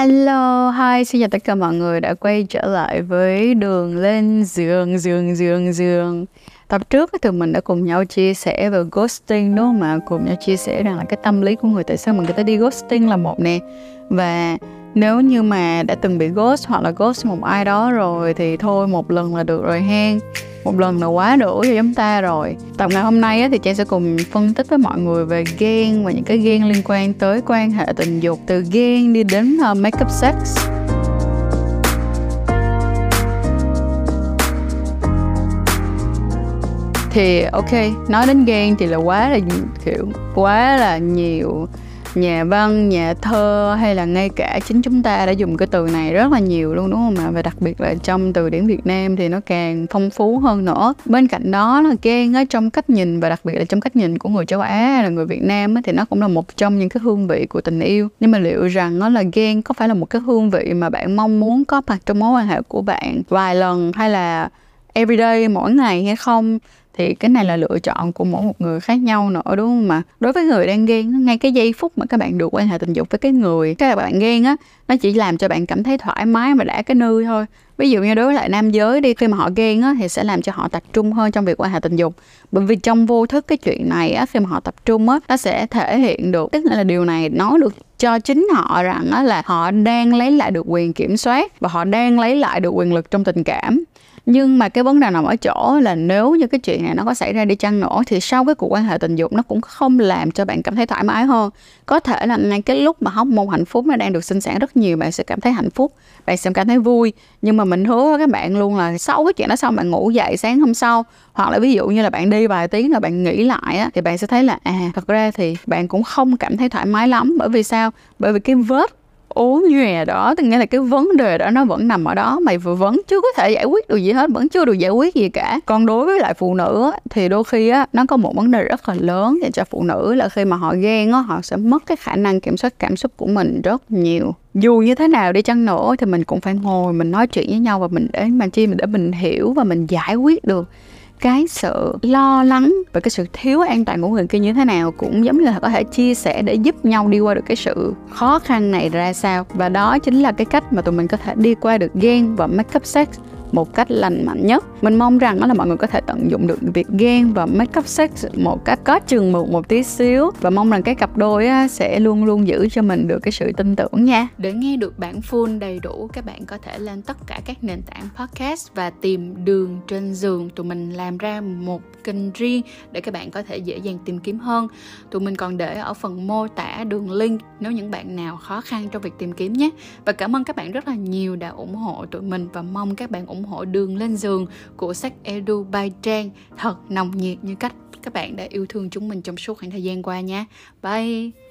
Hello, hi, xin chào tất cả mọi người đã quay trở lại với đường lên giường, giường, giường, giường. Tập trước thì mình đã cùng nhau chia sẻ về ghosting đúng không ạ? Cùng nhau chia sẻ rằng là cái tâm lý của người tại sao mà người ta đi ghosting là một nè. Và nếu như mà đã từng bị ghost hoặc là ghost một ai đó rồi thì thôi một lần là được rồi hen một lần là quá đủ cho chúng ta rồi. Tập ngày hôm nay thì trang sẽ cùng phân tích với mọi người về ghen và những cái ghen liên quan tới quan hệ tình dục từ ghen đi đến ờ, uh, make up sex. Thì ok nói đến ghen thì là quá là kiểu quá là nhiều nhà văn, nhà thơ hay là ngay cả chính chúng ta đã dùng cái từ này rất là nhiều luôn, đúng không ạ? Và đặc biệt là trong từ điển Việt Nam thì nó càng phong phú hơn nữa. Bên cạnh đó là ghen ở trong cách nhìn và đặc biệt là trong cách nhìn của người châu Á là người Việt Nam thì nó cũng là một trong những cái hương vị của tình yêu. Nhưng mà liệu rằng nó là ghen có phải là một cái hương vị mà bạn mong muốn có mặt trong mối quan hệ của bạn vài lần hay là everyday mỗi ngày hay không? Thì cái này là lựa chọn của mỗi một người khác nhau nữa, đúng không? Mà đối với người đang ghen ngay cái giây phút mà các bạn được quan hệ tình dục với cái người các bạn ghen á, nó chỉ làm cho bạn cảm thấy thoải mái mà đã cái nư thôi. Ví dụ như đối với lại nam giới đi, khi mà họ ghen á, thì sẽ làm cho họ tập trung hơn trong việc quan hệ tình dục. Bởi vì trong vô thức cái chuyện này á, khi mà họ tập trung á, nó sẽ thể hiện được, tức là điều này nói được cho chính họ rằng á, là họ đang lấy lại được quyền kiểm soát và họ đang lấy lại được quyền lực trong tình cảm nhưng mà cái vấn đề nằm ở chỗ là nếu như cái chuyện này nó có xảy ra đi chăng nữa, thì sau cái cuộc quan hệ tình dục nó cũng không làm cho bạn cảm thấy thoải mái hơn. Có thể là ngay cái lúc mà hóc môn hạnh phúc nó đang được sinh sản, rất nhiều bạn sẽ cảm thấy hạnh phúc, bạn sẽ cảm thấy vui. Nhưng mà mình hứa với các bạn luôn là sau cái chuyện đó xong bạn ngủ dậy sáng hôm sau, hoặc là ví dụ như là bạn đi vài tiếng là bạn nghĩ lại á, thì bạn sẽ thấy là à thật ra thì bạn cũng không cảm thấy thoải mái lắm. Bởi vì sao? Bởi vì cái vết ố nhòe đó, thì nghĩa là cái vấn đề đó nó vẫn nằm ở đó, mày vừa vẫn chưa có thể giải quyết được gì hết, vẫn chưa được giải quyết gì cả. Còn đối với lại phụ nữ thì đôi khi á, nó có một vấn đề rất là lớn dành cho phụ nữ, là khi mà họ ghen á, họ sẽ mất cái khả năng kiểm soát cảm xúc của mình rất nhiều. Dù như thế nào đi chăng nữa thì mình cũng phải ngồi mình nói chuyện với nhau và mình để mà chi mình để mình hiểu và mình giải quyết được cái sự lo lắng và cái sự thiếu an toàn của người kia như thế nào cũng giống như là có thể chia sẻ để giúp nhau đi qua được cái sự khó khăn này ra sao. Và đó chính là cái cách mà tụi mình có thể đi qua được ghen và make up sex một cách lành mạnh nhất. Mình mong rằng đó là mọi người có thể tận dụng được việc ghen và make up sex một cách có chừng mực một tí xíu. Và mong rằng cái cặp đôi sẽ luôn luôn giữ cho mình được cái sự tin tưởng nha. Để nghe được bản full đầy đủ, các bạn có thể lên tất cả các nền tảng podcast và tìm đường trên giường. Tụi mình làm ra một kênh riêng để các bạn có thể dễ dàng tìm kiếm hơn. Tụi mình còn để ở phần mô tả đường link nếu những bạn nào khó khăn trong việc tìm kiếm nhé. Và cảm ơn các bạn rất là nhiều đã ủng hộ tụi mình và mong các bạn ủng ủng hộ đường lên giường của sách Edu by Trang thật nồng nhiệt như cách các bạn đã yêu thương chúng mình trong suốt khoảng thời gian qua nha. Bye!